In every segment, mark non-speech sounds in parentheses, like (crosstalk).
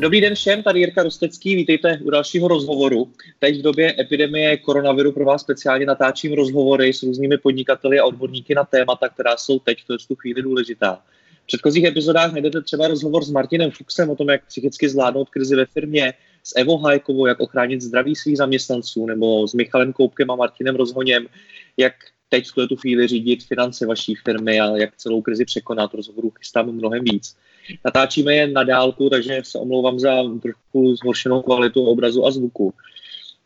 Dobrý den všem, tady Jirka Rostecký, vítejte u dalšího rozhovoru. Teď v době epidemie koronaviru pro vás speciálně natáčím rozhovory s různými podnikateli a odborníky na témata, která jsou teď v tu chvíli důležitá. V předchozích epizodách najdete třeba rozhovor s Martinem Fuxem o tom, jak psychicky zvládnout krizi ve firmě, s Evo Hajkovou, jak ochránit zdraví svých zaměstnanců, nebo s Michalem Koupkem a Martinem Rozhoněm, jak teď v tu chvíli řídit finance vaší firmy a jak celou krizi překonat. Rozhovorů chystám mnohem víc. Natáčíme je na dálku, takže se omlouvám za trochu zhoršenou kvalitu obrazu a zvuku.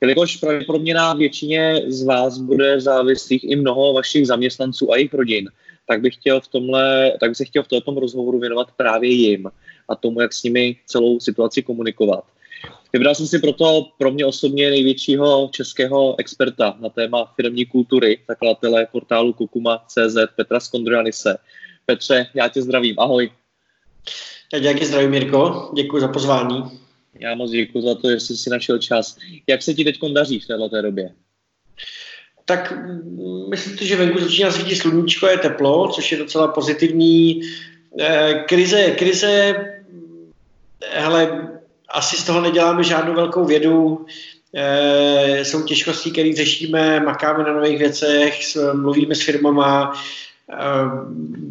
Jelikož pravděpodobně na většině z vás bude závislých i mnoho vašich zaměstnanců a jejich rodin, tak bych chtěl v tomhle, tak bych se chtěl v tomto rozhovoru věnovat právě jim a tomu, jak s nimi celou situaci komunikovat. Vybral jsem si proto pro mě osobně největšího českého experta na téma firmní kultury, zakladatele portálu Kukuma.cz Petra Skondrianise. Petře, já tě zdravím, ahoj. Já děkuji zdravím, Mirko, děkuji za pozvání. Já moc děkuji za to, že jsi si našel čas. Jak se ti teď daří v této době? Tak mm, myslím si, že venku začíná svítit sluníčko, je teplo, což je docela pozitivní. Eh, krize, krize, hele, asi z toho neděláme žádnou velkou vědu. E, jsou těžkosti, které řešíme, makáme na nových věcech, mluvíme s firmama, e,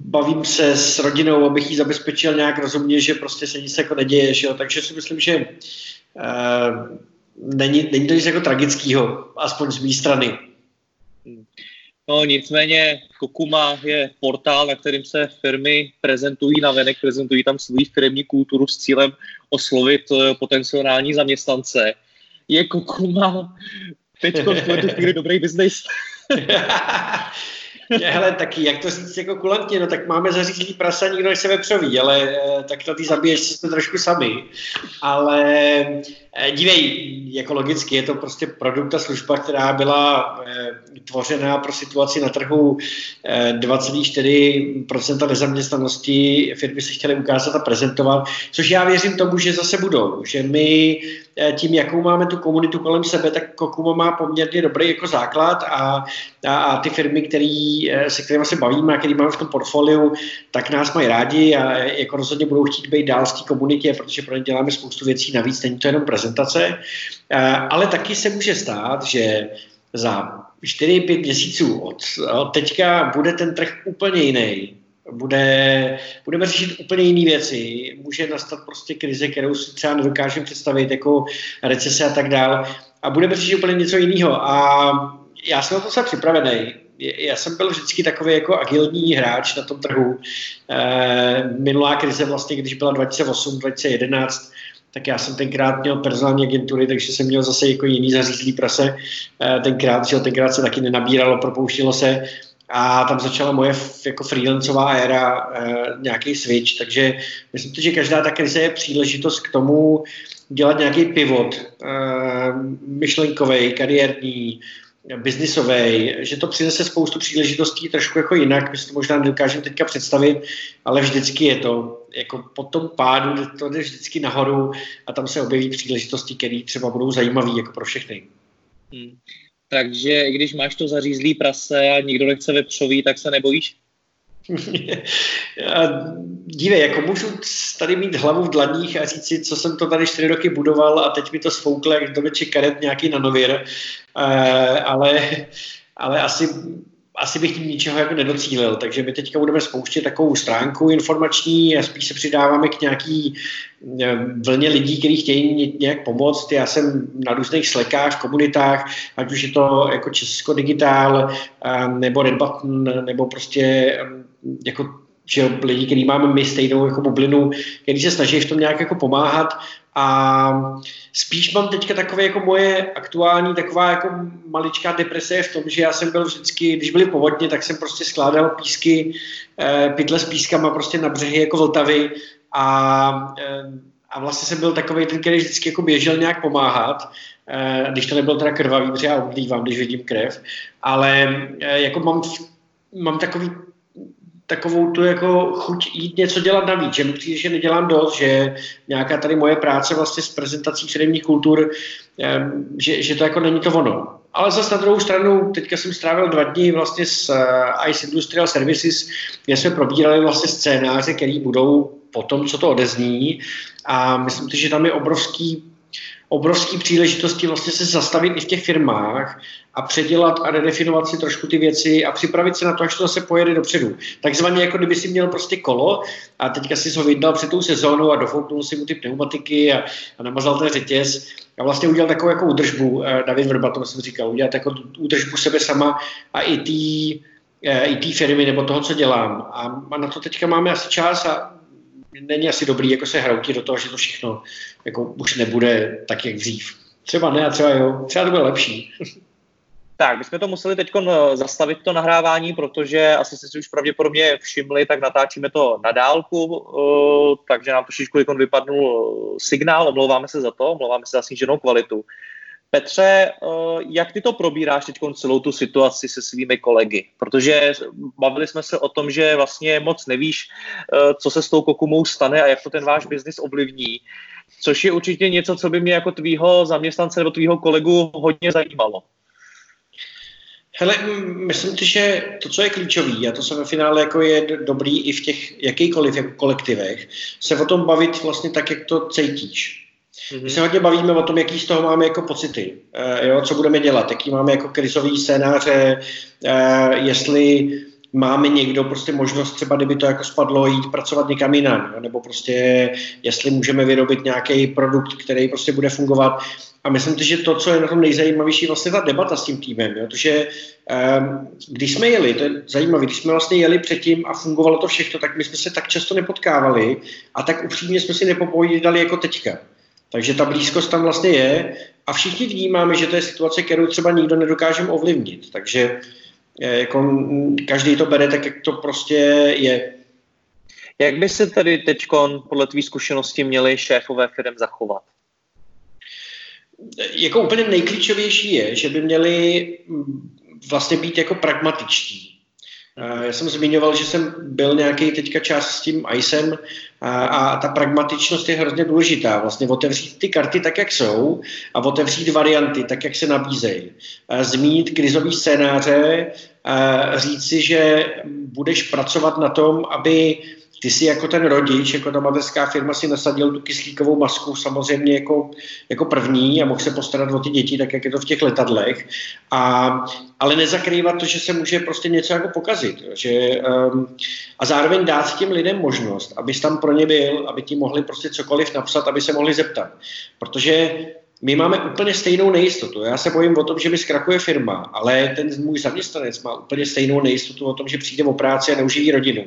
bavím se s rodinou, abych jí zabezpečil nějak rozumně, že prostě se nic jako neděje. Že jo? Takže si myslím, že e, není, není to nic jako tragického, aspoň z mé strany. No nicméně Kokuma je portál, na kterým se firmy prezentují na venek, prezentují tam svou firmní kulturu s cílem oslovit eh, potenciální zaměstnance. Je Kokuma teď v tuto chvíli dobrý biznis? (laughs) Hele, taky, jak to říct jako kulantně, no tak máme zařízlý prasa, nikdo nechce vepřový, ale eh, tak na ty zabíječce jsme trošku sami. Ale dívej, jako logicky, je to prostě produkt a služba, která byla eh, tvořená pro situaci na trhu 2,4% nezaměstnanosti. Firmy se chtěly ukázat a prezentovat, což já věřím tomu, že zase budou. Že my tím, jakou máme tu komunitu kolem sebe, tak Kokuma má poměrně dobrý jako základ a, a, a ty firmy, který Eh, se kterými se bavíme a který máme v tom portfoliu, tak nás mají rádi a jako rozhodně budou chtít být dál v té komunitě, protože pro ně děláme spoustu věcí navíc, není to jenom prezentace, eh, ale taky se může stát, že za 4-5 měsíců od, teďka bude ten trh úplně jiný. Bude, budeme řešit úplně jiné věci. Může nastat prostě krize, kterou si třeba nedokážeme představit, jako recese a tak dále. A budeme řešit úplně něco jiného. A já jsem na to se připravený já jsem byl vždycky takový jako agilní hráč na tom trhu. E, minulá krize vlastně, když byla 2008, 2011, tak já jsem tenkrát měl personální agentury, takže jsem měl zase jako jiný zařízlý prase. E, tenkrát, že tenkrát se taky nenabíralo, propouštilo se a tam začala moje jako freelancová éra, e, nějaký switch, takže myslím, že každá ta krize je příležitost k tomu dělat nějaký pivot, e, myšlenkový, kariérní, biznisový, že to přinese spoustu příležitostí trošku jako jinak, my si to možná nedokážeme teďka představit, ale vždycky je to, jako po tom pádu to jde vždycky nahoru a tam se objeví příležitosti, které třeba budou zajímavé jako pro všechny. Hmm. Takže i když máš to zařízlý prase a nikdo nechce vepřový, tak se nebojíš? (laughs) Dívej, jako můžu tady mít hlavu v dlaních a říct si, co jsem to tady čtyři roky budoval a teď mi to svouklo jak domeček karet nějaký nanověr, uh, ale, ale asi asi bych tím ničeho jako nedocílil, takže my teďka budeme spouštět takovou stránku informační a spíš se přidáváme k nějaký eh, vlně lidí, kteří chtějí nějak pomoct. Já jsem na různých slekách, komunitách, ať už je to jako Česko Digitál, eh, nebo Red Button, nebo prostě eh, jako že lidi, kteří máme my stejnou jako bublinu, který se snaží v tom nějak jako pomáhat a spíš mám teďka takové jako moje aktuální taková jako maličká deprese v tom, že já jsem byl vždycky, když byly povodně, tak jsem prostě skládal písky, eh, pytle s pískama prostě na břehy jako Vltavy. A, eh, a vlastně jsem byl takový ten, který vždycky jako běžel nějak pomáhat, eh, když to nebyl teda krvavý, protože já omdlívám, když vidím krev, ale jako mám, mám takový takovou tu jako chuť jít něco dělat navíc, že mi přijde, že nedělám dost, že nějaká tady moje práce vlastně s prezentací firmních kultur, eh, že, že to jako není to ono. Ale zase na druhou stranu, teďka jsem strávil dva dny vlastně s Ice Industrial Services, kde jsme probírali vlastně scénáře, které budou po tom, co to odezní. A myslím si, že tam je obrovský obrovský příležitosti vlastně se zastavit i v těch firmách a předělat a redefinovat si trošku ty věci a připravit se na to, až to zase pojede dopředu. Takzvaně jako kdyby si měl prostě kolo a teďka si ho vydal před tou sezónou a dofouknul si mu ty pneumatiky a, a namazal ten řetěz a vlastně udělal takovou jako údržbu, eh, David Vrba to jsem říkal, udělat jako údržbu sebe sama a i té eh, i firmy nebo toho, co dělám. A, a na to teďka máme asi čas a není asi dobrý jako se hroutit do toho, že to všechno jako už nebude tak, jak dřív. Třeba ne a třeba jo, třeba to bude lepší. (laughs) Tak, my jsme to museli teď eh, zastavit to nahrávání, protože asi jste si už pravděpodobně všimli, tak natáčíme to na dálku, eh, takže nám trošičku vypadnul signál, omlouváme se za to, omlouváme se za sníženou kvalitu. Petře, eh, jak ty to probíráš teď celou tu situaci se svými kolegy? Protože bavili jsme se o tom, že vlastně moc nevíš, eh, co se s tou kokumou stane a jak to ten váš biznis ovlivní. Což je určitě něco, co by mě jako tvýho zaměstnance nebo tvýho kolegu hodně zajímalo. Hele, myslím si, že to, co je klíčový, a to se ve finále jako je dobrý i v těch jakýkoliv jako kolektivech, se o tom bavit vlastně tak, jak to cítíš. Mm-hmm. My se hodně bavíme o tom, jaký z toho máme jako pocity, uh, jo, co budeme dělat, jaký máme jako krizový scénáře, uh, jestli máme někdo prostě možnost třeba, kdyby to jako spadlo, jít pracovat někam jinam, jo, nebo prostě jestli můžeme vyrobit nějaký produkt, který prostě bude fungovat. A myslím si, že to, co je na tom nejzajímavější, vlastně ta debata s tím týmem, jo, protože um, když jsme jeli, to je zajímavé, když jsme vlastně jeli předtím a fungovalo to všechno, tak my jsme se tak často nepotkávali a tak upřímně jsme si nepopovídali jako teďka. Takže ta blízkost tam vlastně je a všichni vnímáme, že to je situace, kterou třeba nikdo nedokážeme ovlivnit. Takže eh, jako každý to bere tak, jak to prostě je. Jak by se tedy teď podle tvý zkušenosti měli šéfové firm zachovat? Jako úplně nejklíčovější je, že by měli mm, vlastně být jako pragmatičtí. Já jsem zmiňoval, že jsem byl nějaký teďka čas s tím ICEM a, a ta pragmatičnost je hrozně důležitá. Vlastně otevřít ty karty tak, jak jsou a otevřít varianty tak, jak se nabízejí. Zmínit krizový scénáře, říct si, že budeš pracovat na tom, aby ty si jako ten rodič, jako ta mateřská firma si nasadil tu kyslíkovou masku samozřejmě jako, jako první a mohl se postarat o ty děti, tak jak je to v těch letadlech, a, ale nezakrývat to, že se může prostě něco jako pokazit. Že, um, a zároveň dát těm lidem možnost, abys tam pro ně byl, aby ti mohli prostě cokoliv napsat, aby se mohli zeptat. Protože my máme úplně stejnou nejistotu. Já se bojím o tom, že mi zkrachuje firma, ale ten můj zaměstnanec má úplně stejnou nejistotu o tom, že přijde o práci a neuživí rodinu.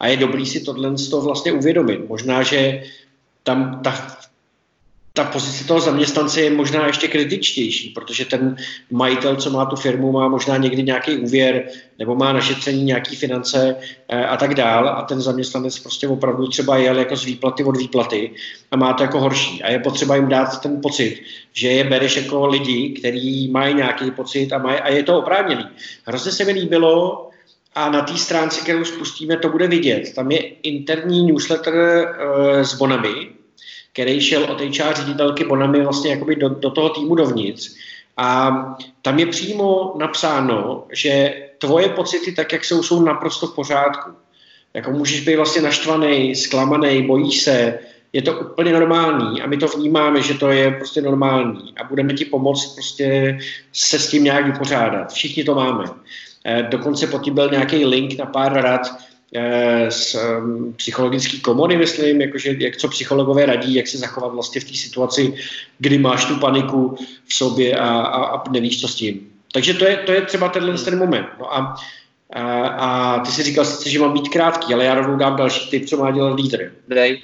A je dobrý si tohle z toho vlastně uvědomit. Možná, že tam ta ta pozice toho zaměstnance je možná ještě kritičtější, protože ten majitel, co má tu firmu, má možná někdy nějaký úvěr nebo má našetření nějaký finance eh, a tak dál a ten zaměstnanec prostě opravdu třeba jel jako z výplaty od výplaty a má to jako horší a je potřeba jim dát ten pocit, že je bereš jako lidi, kteří mají nějaký pocit a, mají, a je to oprávněný. Hrozně se mi líbilo, a na té stránce, kterou spustíme, to bude vidět. Tam je interní newsletter uh, s bonami, který šel od HR ředitelky Bonamy vlastně jakoby do, do toho týmu dovnitř. A tam je přímo napsáno, že tvoje pocity, tak jak jsou, jsou naprosto v pořádku. Jako můžeš být vlastně naštvaný, zklamaný, bojíš se, je to úplně normální a my to vnímáme, že to je prostě normální a budeme ti pomoct prostě se s tím nějak vypořádat. Všichni to máme. Eh, dokonce pod tím byl nějaký link na pár rad, z um, psychologické komory, myslím, jakože jak co psychologové radí, jak se zachovat vlastně v té situaci, kdy máš tu paniku v sobě a, a, a nevíš, co s tím. Takže to je, to je třeba tenhle ten moment. No a, a, a ty si říkal sice, že mám být krátký, ale já rovnou dám další tip, co má dělat lídr.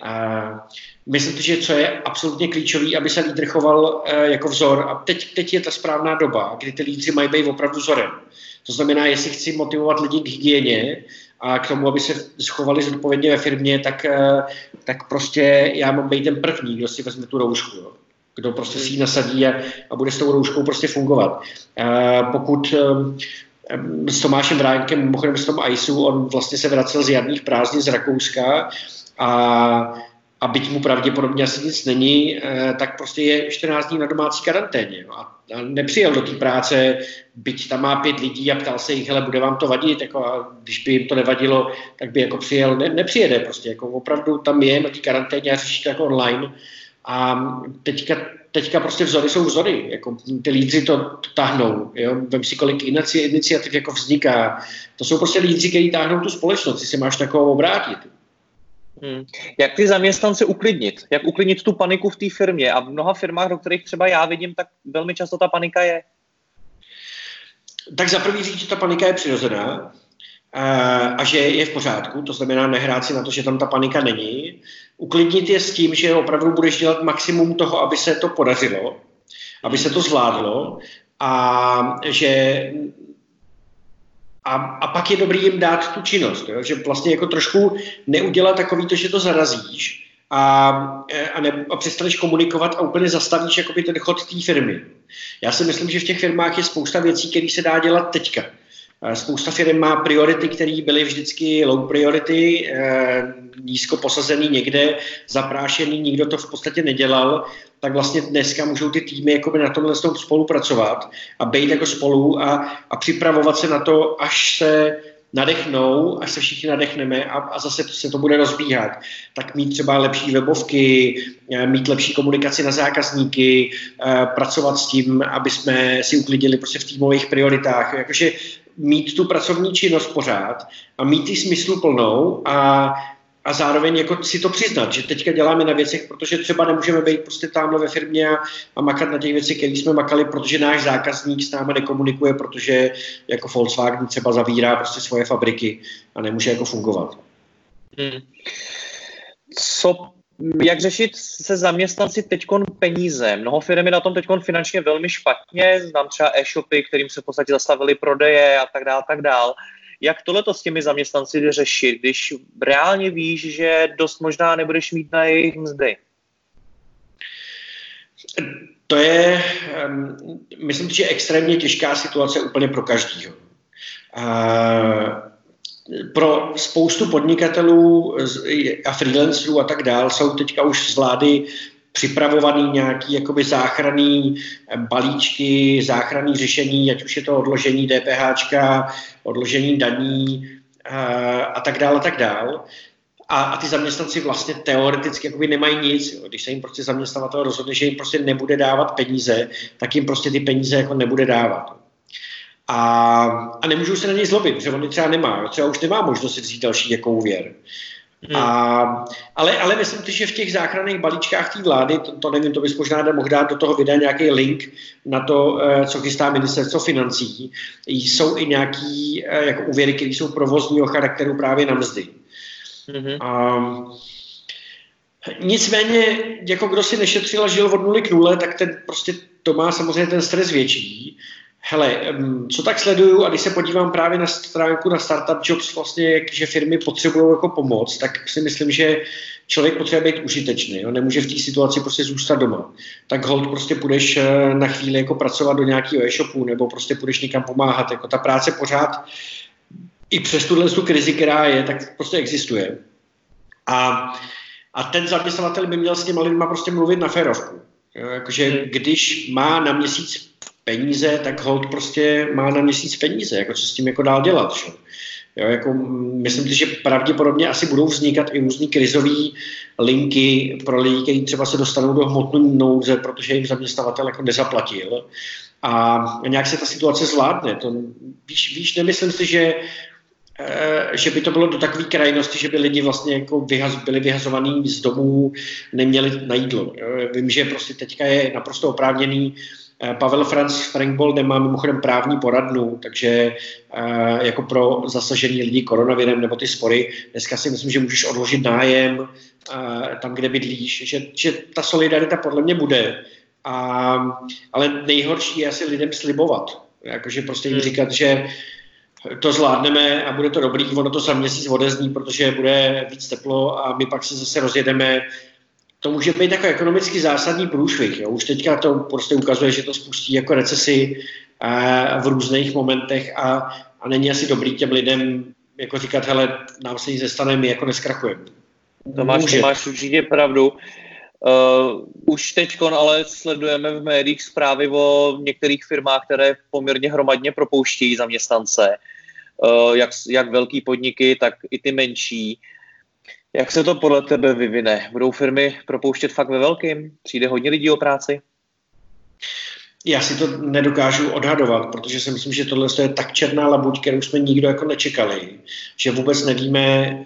A, myslím, že co je absolutně klíčový, aby se lídr choval e, jako vzor. A teď, teď je ta správná doba, kdy ty lídři mají být opravdu vzorem. To znamená, jestli chci motivovat lidi k hygieně, a k tomu, aby se schovali zodpovědně ve firmě, tak, eh, tak prostě já mám být ten první, kdo si vezme tu roušku. Jo. Kdo prostě si ji nasadí a, a bude s tou rouškou prostě fungovat. Pokud s Tomášem Vránkem, mimochodem s tom ISU, on vlastně se vracel z jarních prázdnin z Rakouska a a byť mu pravděpodobně asi nic není, eh, tak prostě je 14 dní na domácí karanténě. A nepřijel do té práce, byť tam má pět lidí a ptal se jich, hele, bude vám to vadit, jako a když by jim to nevadilo, tak by jako přijel, ne, nepřijede prostě, jako opravdu tam je na té karanténě a řeší to jako online. A teďka, teďka prostě vzory jsou vzory, jako ty lídři to, tahnou, jo? vem si kolik iniciativ jako vzniká. To jsou prostě lídři, kteří táhnou tu společnost, si se máš takovou obrátit. Hmm. Jak ty zaměstnance uklidnit? Jak uklidnit tu paniku v té firmě? A v mnoha firmách, do kterých třeba já vidím, tak velmi často ta panika je. Tak za prvý říct, že ta panika je přirozená a že je v pořádku, to znamená nehrát si na to, že tam ta panika není. Uklidnit je s tím, že opravdu budeš dělat maximum toho, aby se to podařilo, aby se to zvládlo a že a, a pak je dobrý jim dát tu činnost, jo? že vlastně jako trošku neudělat takový to, že to zarazíš a, a, ne, a přestaneš komunikovat a úplně zastavíš jakoby ten chod té firmy. Já si myslím, že v těch firmách je spousta věcí, které se dá dělat teďka. Spousta firm má priority, které byly vždycky low priority, eh, nízko posazený někde, zaprášený, nikdo to v podstatě nedělal, tak vlastně dneska můžou ty týmy jakoby na tomhle spolupracovat a být jako spolu a, a připravovat se na to, až se nadechnou, až se všichni nadechneme a, a zase se to bude rozbíhat, tak mít třeba lepší webovky, eh, mít lepší komunikaci na zákazníky, eh, pracovat s tím, aby jsme si uklidili prostě v týmových prioritách. Jakože mít tu pracovní činnost pořád a mít ji smysluplnou a, a zároveň jako si to přiznat, že teďka děláme na věcech, protože třeba nemůžeme být prostě tamhle ve firmě a, a makat na těch věcech, které jsme makali, protože náš zákazník s námi nekomunikuje, protože jako Volkswagen třeba zavírá prostě svoje fabriky a nemůže jako fungovat. Hmm. Co jak řešit se zaměstnanci teď peníze? Mnoho firm je na tom teď finančně velmi špatně, znám třeba e-shopy, kterým se v podstatě zastavili prodeje a tak dále, tak dále. Jak tohle s těmi zaměstnanci řešit, když reálně víš, že dost možná nebudeš mít na jejich mzdy? To je, myslím že extrémně těžká situace úplně pro každýho. Uh, pro spoustu podnikatelů a freelancerů a tak dál jsou teďka už z vlády připravovaný nějaký jakoby záchranný balíčky, záchranný řešení, ať už je to odložení DPH, odložení daní a, a tak dále, a tak dále. A, a ty zaměstnanci vlastně teoreticky jakoby nemají nic. Jo. Když se jim prostě zaměstnavatel rozhodne, že jim prostě nebude dávat peníze, tak jim prostě ty peníze jako nebude dávat. A, a nemůžu se na něj zlobit, protože on třeba nemá, třeba už nemá možnost si vzít další jako úvěr. Hmm. A, ale, ale myslím si, že v těch záchranných balíčkách té vlády, to, to nevím, to bys možná mohl dát do toho videa nějaký link na to, eh, co chystá ministerstvo financí. Jsou i nějaký eh, jako úvěry, které jsou provozního charakteru právě na mzdy. Hmm. A, nicméně, jako kdo si nešetřil a žil od nuly k nule, tak ten prostě to má samozřejmě ten stres větší. Hele, co tak sleduju a když se podívám právě na stránku na Startup Jobs, vlastně, že firmy potřebují jako pomoc, tak si myslím, že člověk potřebuje být užitečný, jo? nemůže v té situaci prostě zůstat doma. Tak hold prostě půjdeš eh, na chvíli jako pracovat do nějakého e-shopu nebo prostě půjdeš někam pomáhat. Jako ta práce pořád i přes tuhle tu krizi, která je, tak prostě existuje. A, a ten zaměstnavatel by měl s těma lidma prostě mluvit na férovku. Jo? Jakože když má na měsíc peníze, tak hold prostě má na měsíc peníze, jako co s tím jako dál dělat. Že? Jo, jako myslím si, že pravděpodobně asi budou vznikat i různý krizové linky pro lidi, kteří třeba se dostanou do hmotné nouze, protože jim zaměstnavatel jako nezaplatil. A nějak se ta situace zvládne. To, víš, víš, nemyslím si, že eh, že by to bylo do takové krajnosti, že by lidi vlastně jako vyhaz, byli vyhazovaní z domů, neměli na jídlo. Vím, že prostě teďka je naprosto oprávněný Pavel Franz Frankbol nemá mimochodem právní poradnu, takže eh, jako pro zasažení lidí koronavirem nebo ty spory, dneska si myslím, že můžeš odložit nájem eh, tam, kde bydlíš, že, že ta solidarita podle mě bude. A, ale nejhorší je asi lidem slibovat. Jakože prostě jim hmm. říkat, že to zvládneme a bude to dobrý, ono to za měsíc odezní, protože bude víc teplo a my pak se zase rozjedeme. To může být jako ekonomicky zásadní průšvih. Jo. Už teďka to prostě ukazuje, že to spustí jako recesi v různých momentech a, a není asi dobrý těm lidem jako říkat, hele, nám se nic nestane, my jako neskrachujeme. To máš, to máš určitě pravdu. Uh, už teď ale sledujeme v médiích zprávy o některých firmách, které poměrně hromadně propouštějí zaměstnance. Uh, jak, jak velký podniky, tak i ty menší. Jak se to podle tebe vyvine? Budou firmy propouštět fakt ve velkým? Přijde hodně lidí o práci? Já si to nedokážu odhadovat, protože si myslím, že tohle je tak černá labuť, kterou jsme nikdo jako nečekali, že vůbec nevíme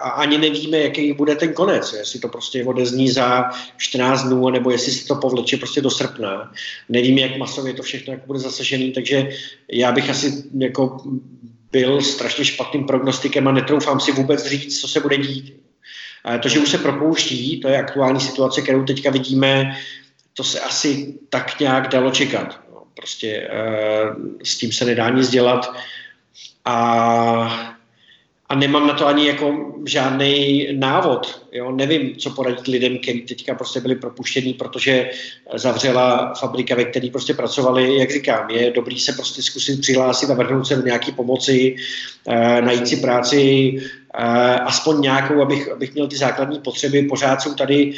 a ani nevíme, jaký bude ten konec, jestli to prostě odezní za 14 dnů, nebo jestli se to povleče prostě do srpna. Nevíme, jak masově to všechno jako bude zasažený, takže já bych asi jako byl strašně špatným prognostikem a netroufám si vůbec říct, co se bude dít. To, že už se propouští, to je aktuální situace, kterou teďka vidíme to se asi tak nějak dalo čekat. No, prostě e, s tím se nedá nic dělat a, a nemám na to ani jako žádný návod. Jo? Nevím, co poradit lidem, kteří teďka prostě byli propuštěni, protože zavřela fabrika, ve které prostě pracovali. Jak říkám, je dobrý se prostě zkusit přihlásit a vrhnout se do nějaké pomoci, e, najít si práci, e, aspoň nějakou, abych, abych měl ty základní potřeby. Pořád jsou tady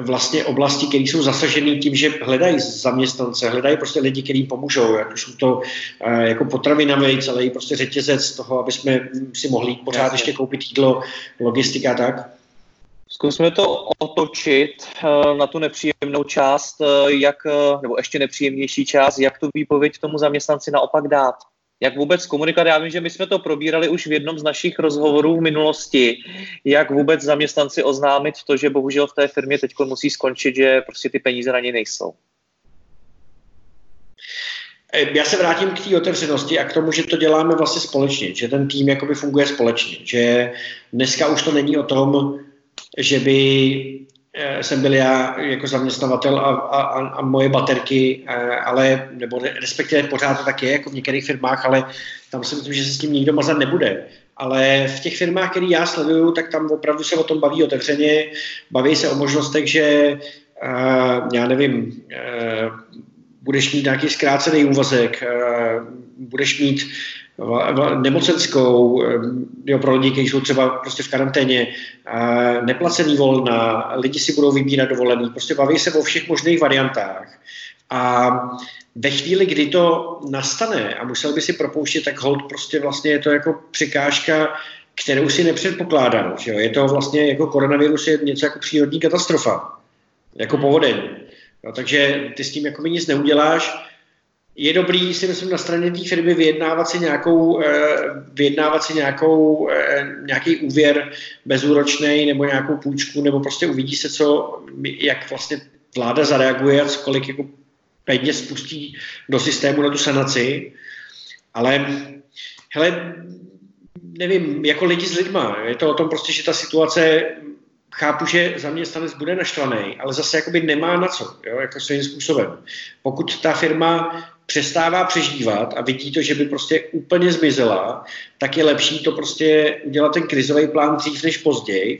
vlastně oblasti, které jsou zasažené tím, že hledají zaměstnance, hledají prostě lidi, kteří pomůžou, jak už jsou to uh, jako potravinový celý prostě řetězec toho, aby jsme si mohli pořád Jasně. ještě koupit jídlo, logistika a tak. Zkusme to otočit uh, na tu nepříjemnou část, uh, jak, nebo ještě nepříjemnější část, jak tu výpověď tomu zaměstnanci naopak dát jak vůbec komunikovat. Já vím, že my jsme to probírali už v jednom z našich rozhovorů v minulosti, jak vůbec zaměstnanci oznámit to, že bohužel v té firmě teď musí skončit, že prostě ty peníze na ně nejsou. Já se vrátím k té otevřenosti a k tomu, že to děláme vlastně společně, že ten tým jakoby funguje společně, že dneska už to není o tom, že by Eh, jsem byl já jako zaměstnavatel a, a, a moje baterky, eh, ale, nebo respektive pořád to tak je, jako v některých firmách, ale tam si myslím, že se s tím nikdo mazat nebude. Ale v těch firmách, které já sleduju, tak tam opravdu se o tom baví otevřeně, baví se o možnostech, že uh, já nevím, budeš mít nějaký zkrácený úvazek, budeš mít nemocenskou, jo, pro lidi, kteří jsou třeba prostě v karanténě, neplacený volna, lidi si budou vybírat dovolený, prostě baví se o všech možných variantách. A ve chvíli, kdy to nastane a musel by si propouštět, tak hold prostě vlastně je to jako překážka, kterou si nepředpokládal. Že jo? Je to vlastně jako koronavirus je něco jako přírodní katastrofa, jako povodeň. No, takže ty s tím jako nic neuděláš je dobrý, si myslím, na straně té firmy vyjednávat si nějakou, eh, vyjednávat si nějakou, eh, nějaký úvěr bezúročný nebo nějakou půjčku, nebo prostě uvidí se, co, jak vlastně vláda zareaguje a kolik jako peněz spustí do systému na tu sanaci. Ale hele, nevím, jako lidi s lidma. Je to o tom prostě, že ta situace chápu, že zaměstnanec bude naštvaný, ale zase jakoby nemá na co, jo, jako svým způsobem. Pokud ta firma přestává přežívat a vidí to, že by prostě úplně zmizela, tak je lepší to prostě udělat ten krizový plán dřív než později.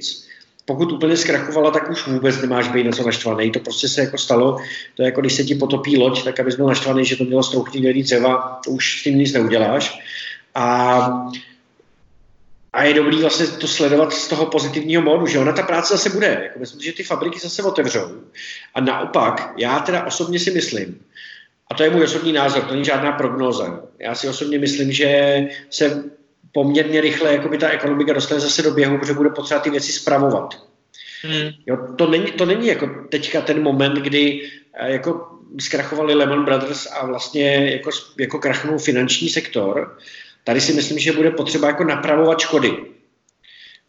Pokud úplně zkrachovala, tak už vůbec nemáš být na co naštvaný. To prostě se jako stalo. To je jako když se ti potopí loď, tak abys byl naštvaný, že to mělo strouchný dřeva, to už s tím nic neuděláš. A a je dobrý vlastně to sledovat z toho pozitivního módu, že ona ta práce zase bude. Jako myslím, že ty fabriky zase otevřou. A naopak, já teda osobně si myslím, a to je můj osobní názor, to není žádná prognóza. Já si osobně myslím, že se poměrně rychle jako by ta ekonomika dostane zase do běhu, protože bude potřeba ty věci spravovat. Hmm. Jo, to, není, to není jako teďka ten moment, kdy eh, jako zkrachovali Lehman Brothers a vlastně jako, jako krachnul finanční sektor, Tady si myslím, že bude potřeba jako napravovat škody.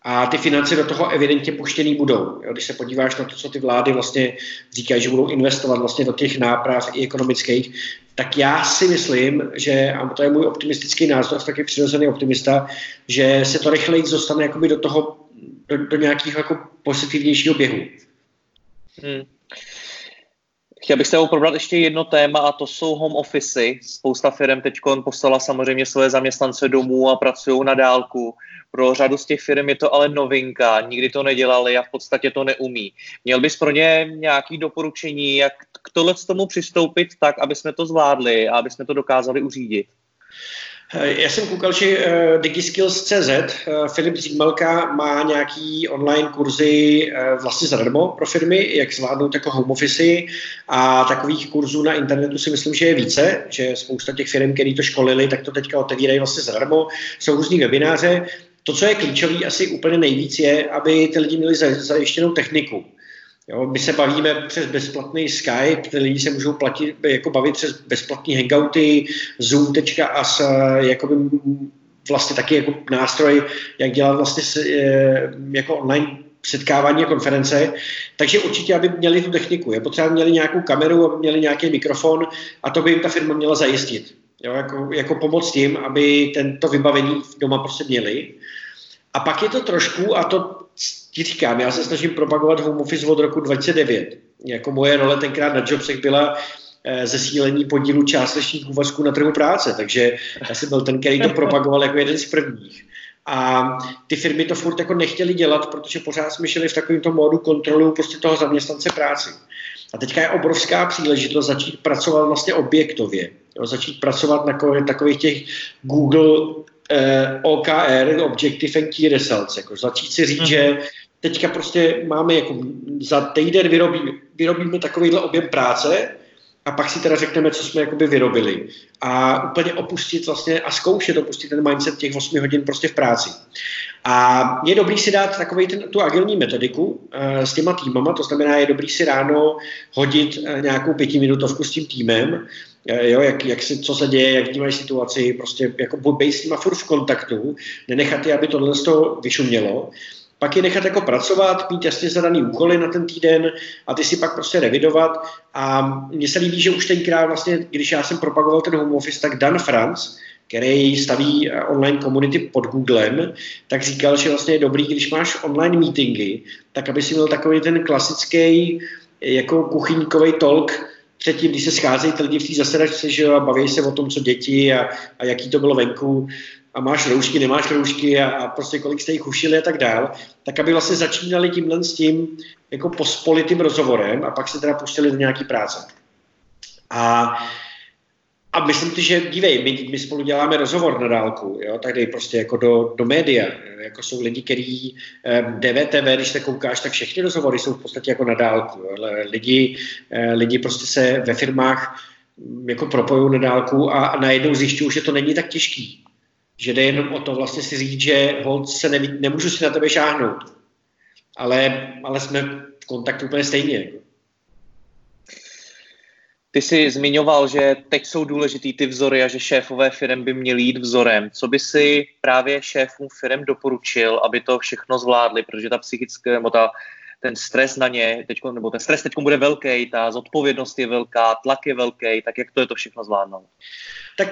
A ty finance do toho evidentně puštěný budou. Jo, když se podíváš na to, co ty vlády vlastně říkají, že budou investovat vlastně do těch náprav i ekonomických, tak já si myslím, že, a to je můj optimistický názor, taky přirozený optimista, že se to rychleji dostane jakoby do toho, do, do nějakého jako pozitivnějšího běhu. Hmm. Chtěl bych se probrat ještě jedno téma a to jsou home office. Spousta firm teď poslala samozřejmě své zaměstnance domů a pracují na dálku. Pro řadu z těch firm je to ale novinka, nikdy to nedělali a v podstatě to neumí. Měl bys pro ně nějaké doporučení, jak k tohle tomu přistoupit tak, aby jsme to zvládli a aby jsme to dokázali uřídit? Eh, já jsem koukal, že uh, DigiSkills.cz uh, Filip Zímalka má nějaký online kurzy vlastně zadarmo pro firmy, jak zvládnout jako home office a takových kurzů na internetu si myslím, že je více, že spousta těch firm, které to školili, tak to teďka otevírají vlastně zadarmo. Jsou různý webináře. To, co je klíčové asi úplně nejvíc, je, aby ty lidi měli zajištěnou techniku. Jo, my se bavíme přes bezplatný Skype, ty lidi se můžou platit, jako bavit přes bezplatní hangouty, Zoom.as, jakoby vlastně taky jako nástroj, jak dělat vlastně jako online setkávání a konference, takže určitě, aby měli tu techniku. Je potřeba, měli nějakou kameru, aby měli nějaký mikrofon a to by jim ta firma měla zajistit. Jo, jako, jako pomoc tím, aby tento vybavení doma prostě měli. A pak je to trošku, a to ti říkám, já se snažím propagovat home office od roku 2009. Jako moje role tenkrát na Jobsech byla eh, zesílení podílu částečných úvazků na trhu práce, takže já jsem byl ten, který to propagoval jako jeden z prvních. A ty firmy to furt jako nechtěli dělat, protože pořád jsme šli v takovémto módu kontrolu prostě toho zaměstnance práci. A teďka je obrovská příležitost začít pracovat vlastně objektově. Jo, začít pracovat na takových těch Google eh, OKR, Objective and Key Results. Jako začít si říct, mm-hmm. že teďka prostě máme jako za týden vyrobí, vyrobíme takovýhle objem práce a pak si teda řekneme, co jsme jakoby vyrobili. A úplně opustit vlastně a zkoušet opustit ten mindset těch 8 hodin prostě v práci. A je dobrý si dát takový ten, tu agilní metodiku uh, s těma týmama, to znamená, je dobrý si ráno hodit uh, nějakou pětiminutovku s tím týmem, jo, jak, jak si, co se děje, jak vnímají situaci, prostě jako být s nima furt v kontaktu, nenechat je, aby tohle z toho vyšumělo pak je nechat jako pracovat, mít jasně zadaný úkoly na ten týden a ty si pak prostě revidovat. A mně se líbí, že už tenkrát vlastně, když já jsem propagoval ten home office, tak Dan Franz, který staví eh, online komunity pod Googlem, tak říkal, že vlastně je dobrý, když máš online meetingy, tak aby si měl takový ten klasický jako kuchyňkový talk, předtím, když se scházejí ty lidi v té zasedačce, že a baví se o tom, co děti a, a jaký to bylo venku, a máš roušky, nemáš roušky a, a prostě kolik jste jich ušili a tak dál, tak aby vlastně začínali tímhle s tím jako pospolitým rozhovorem a pak se teda pustili do nějaký práce. A, a myslím si, že dívej, my, my spolu děláme rozhovor na dálku, jo, tady prostě jako do, do média, jako jsou lidi, kteří eh, DVTV, když se koukáš, tak všechny rozhovory jsou v podstatě jako na dálku. Jo. Lidi, eh, lidi prostě se ve firmách mm, jako propojují na dálku a, a najednou zjišťují, že to není tak těžký že jde jenom o to vlastně si říct, že hold se neví, nemůžu si na tebe šáhnout, ale, ale jsme v kontaktu úplně stejně. Jako. Ty jsi zmiňoval, že teď jsou důležitý ty vzory a že šéfové firm by měli jít vzorem. Co by si právě šéfům firm doporučil, aby to všechno zvládli, protože ta psychická, nebo ta, ten stres na ně, teďko, nebo ten stres teď bude velký, ta zodpovědnost je velká, tlak je velký, tak jak to je to všechno zvládnout? tak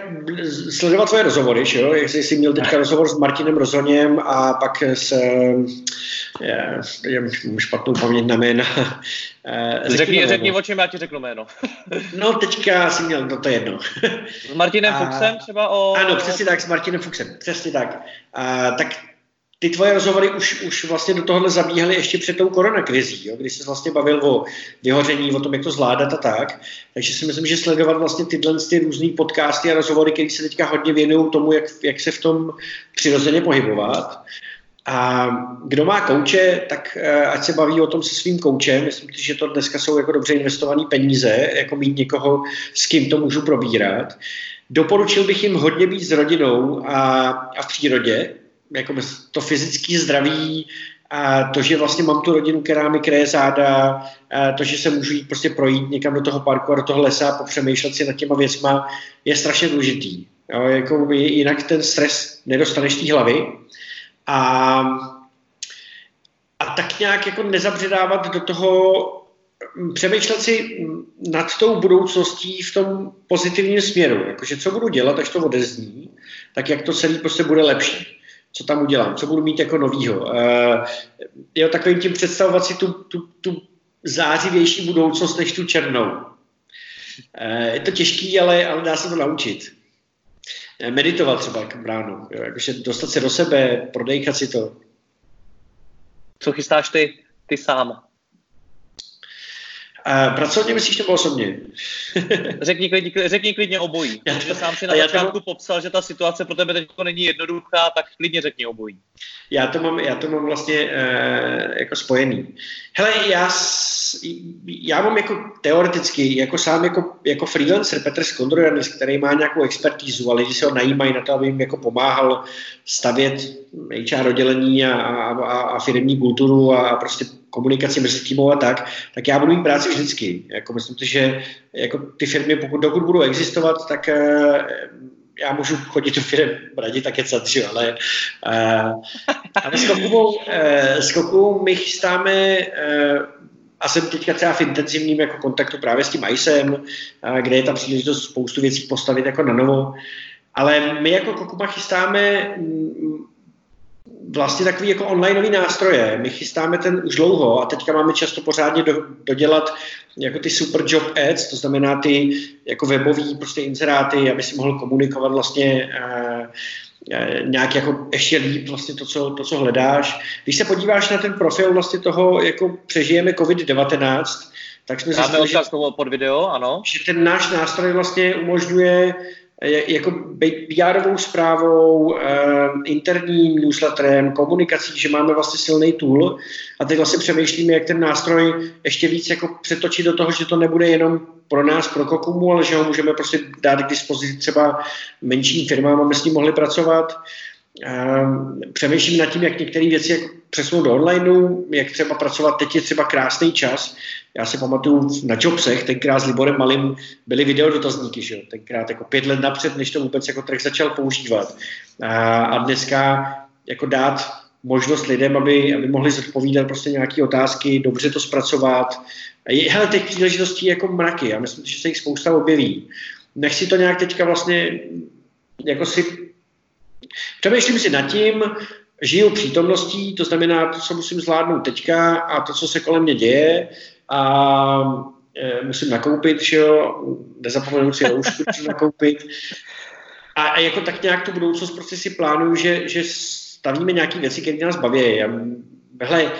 sledovat tvoje rozhovory, že jo? Jak jsi, jsi měl teďka rozhovor s Martinem Rozoněm a pak s, já, já mám špatnou paměť na jména. (laughs) Eh, řekni, jméno. řekni, o čem já ti řeknu jméno. (laughs) no teďka jsi měl, no to je jedno. S Martinem (laughs) a, Fuchsem třeba o... Ano, přesně tak, s Martinem Fuchsem, přesně tak. A, tak ty tvoje rozhovory už, už vlastně do tohohle zabíhaly ještě před tou koronakrizí, jo, kdy jsi vlastně bavil o vyhoření, o tom, jak to zvládat a tak. Takže si myslím, že sledovat vlastně tyhle ty různé podcasty a rozhovory, které se teďka hodně věnují tomu, jak, jak se v tom přirozeně pohybovat. A kdo má kouče, tak eh, ať se baví o tom se svým koučem. Myslím že to dneska jsou jako dobře investované peníze, jako mít někoho, s kým to můžu probírat. Doporučil bych jim hodně být s rodinou a, a v přírodě, jako to fyzické zdraví, a to, že vlastně mám tu rodinu, která mi kreje záda, a to, že se můžu jít prostě projít někam do toho parku a do toho lesa a popřemýšlet si nad těma věcma, je strašně důležitý. Jo, jako jinak ten stres nedostaneš té hlavy. A, a tak nějak jako nezabředávat do toho, přemýšlet si nad tou budoucností v tom pozitivním směru. Jakože co budu dělat, až to odezní, tak jak to celý prostě bude lepší co tam udělám, co budu mít jako novýho. Uh, jo, takovým tím představovat si tu, tu, tu zářivější budoucnost než tu černou. Eh, je to těžký, ale, ale dá se to naučit. Eh, meditovat třeba jako bránu, jo, jakože dostat se do sebe, prodejchat si to. Co chystáš ty, ty sám? Uh, pracovně myslíš nebo osobně? (laughs) řekni, klidně, řekni klidně obojí. Já to, sám si na začátku to... popsal, že ta situace pro tebe teď není jednoduchá, tak klidně řekni obojí. Já to mám, já to mám vlastně uh, jako spojený. Hele, já, já mám jako teoreticky, jako sám jako, jako freelancer Petr Skondrojanis, který má nějakou expertízu a lidi se ho najímají na to, aby jim jako pomáhal stavět HR oddělení a, a, a, firmní kulturu a prostě komunikaci mezi týmou a tak, tak já budu mít práci vždycky. Jako myslím si, že jako ty firmy, pokud dokud budou existovat, tak uh, já můžu chodit do firm radit tak kecat, ale, uh, ale s Kokou, uh, Kokou my chystáme uh, a jsem teďka třeba v intenzivním jako kontaktu právě s tím ICEM, uh, kde je tam příležitost spoustu věcí postavit jako na novo. Ale my jako Kokuma chystáme vlastně takový jako onlineový nástroje. My chystáme ten už dlouho a teďka máme často pořádně do, dodělat jako ty super job ads, to znamená ty jako webový prostě inzeráty, aby si mohl komunikovat vlastně uh, nějak jako ještě líp vlastně to co, to, co hledáš. Když se podíváš na ten profil vlastně toho, jako přežijeme COVID-19, tak jsme zjistili, že, pod video, ano. že ten náš nástroj vlastně umožňuje jako PR-ovou zprávou, eh, interním newsletterem, komunikací, že máme vlastně silný tool a teď vlastně přemýšlíme, jak ten nástroj ještě víc jako přetočit do toho, že to nebude jenom pro nás, pro Kokumu, ale že ho můžeme prostě dát k dispozici třeba menším firmám, aby s ním mohli pracovat. Ehm, přemýšlím nad tím, jak některé věci jako přesunout do onlineu, jak třeba pracovat. Teď je třeba krásný čas. Já si pamatuju na Jobsech, tenkrát s Liborem Malým byly videodotazníky, že? tenkrát jako pět let napřed, než to vůbec jako trh začal používat. A, a dneska jako dát možnost lidem, aby, aby mohli zodpovídat prostě nějaké otázky, dobře to zpracovat. Je, hele, těch příležitostí jako mraky. Já myslím, že se jich spousta objeví. Nechci to nějak teďka vlastně jako si Přemýšlím si nad tím, žiju přítomností, to znamená to, co musím zvládnout teďka a to, co se kolem mě děje a e, musím nakoupit, že jo, nezapomenu si roušku nakoupit. A, a jako tak nějak tu budoucnost prostě si plánuju, že, že stavíme nějaké věci, které nás baví. A, hele,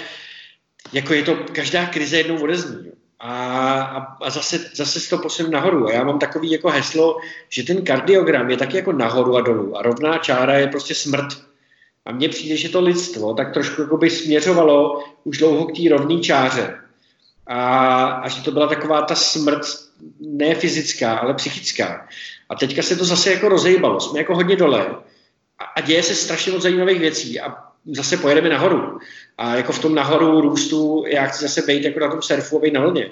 jako je to, každá krize jednou odezní. A, a, a zase, zase si to posunem nahoru. A já mám takový jako heslo, že ten kardiogram je taky jako nahoru a dolů. A rovná čára je prostě smrt. A mně přijde, že to lidstvo tak trošku jako by směřovalo už dlouho k té rovné čáře. A, a že to byla taková ta smrt ne fyzická, ale psychická. A teďka se to zase jako rozejbalo. Jsme jako hodně dole. A, a děje se strašně moc zajímavých věcí. A zase pojedeme nahoru. A jako v tom nahoru růstu já chci zase být jako na tom surfu a být na lodě.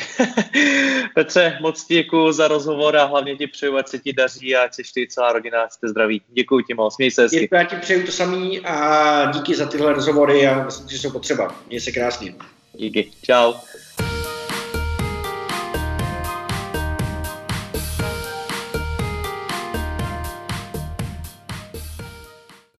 (laughs) Petře, moc děkuji za rozhovor a hlavně ti přeju, ať se ti daří a ať se ty celá rodina, jste zdraví. Děkuji ti moc, měj se hezky. Děkuji, já ti přeju to samý a díky za tyhle rozhovory a myslím, že jsou potřeba. Měj se krásně. Díky, čau.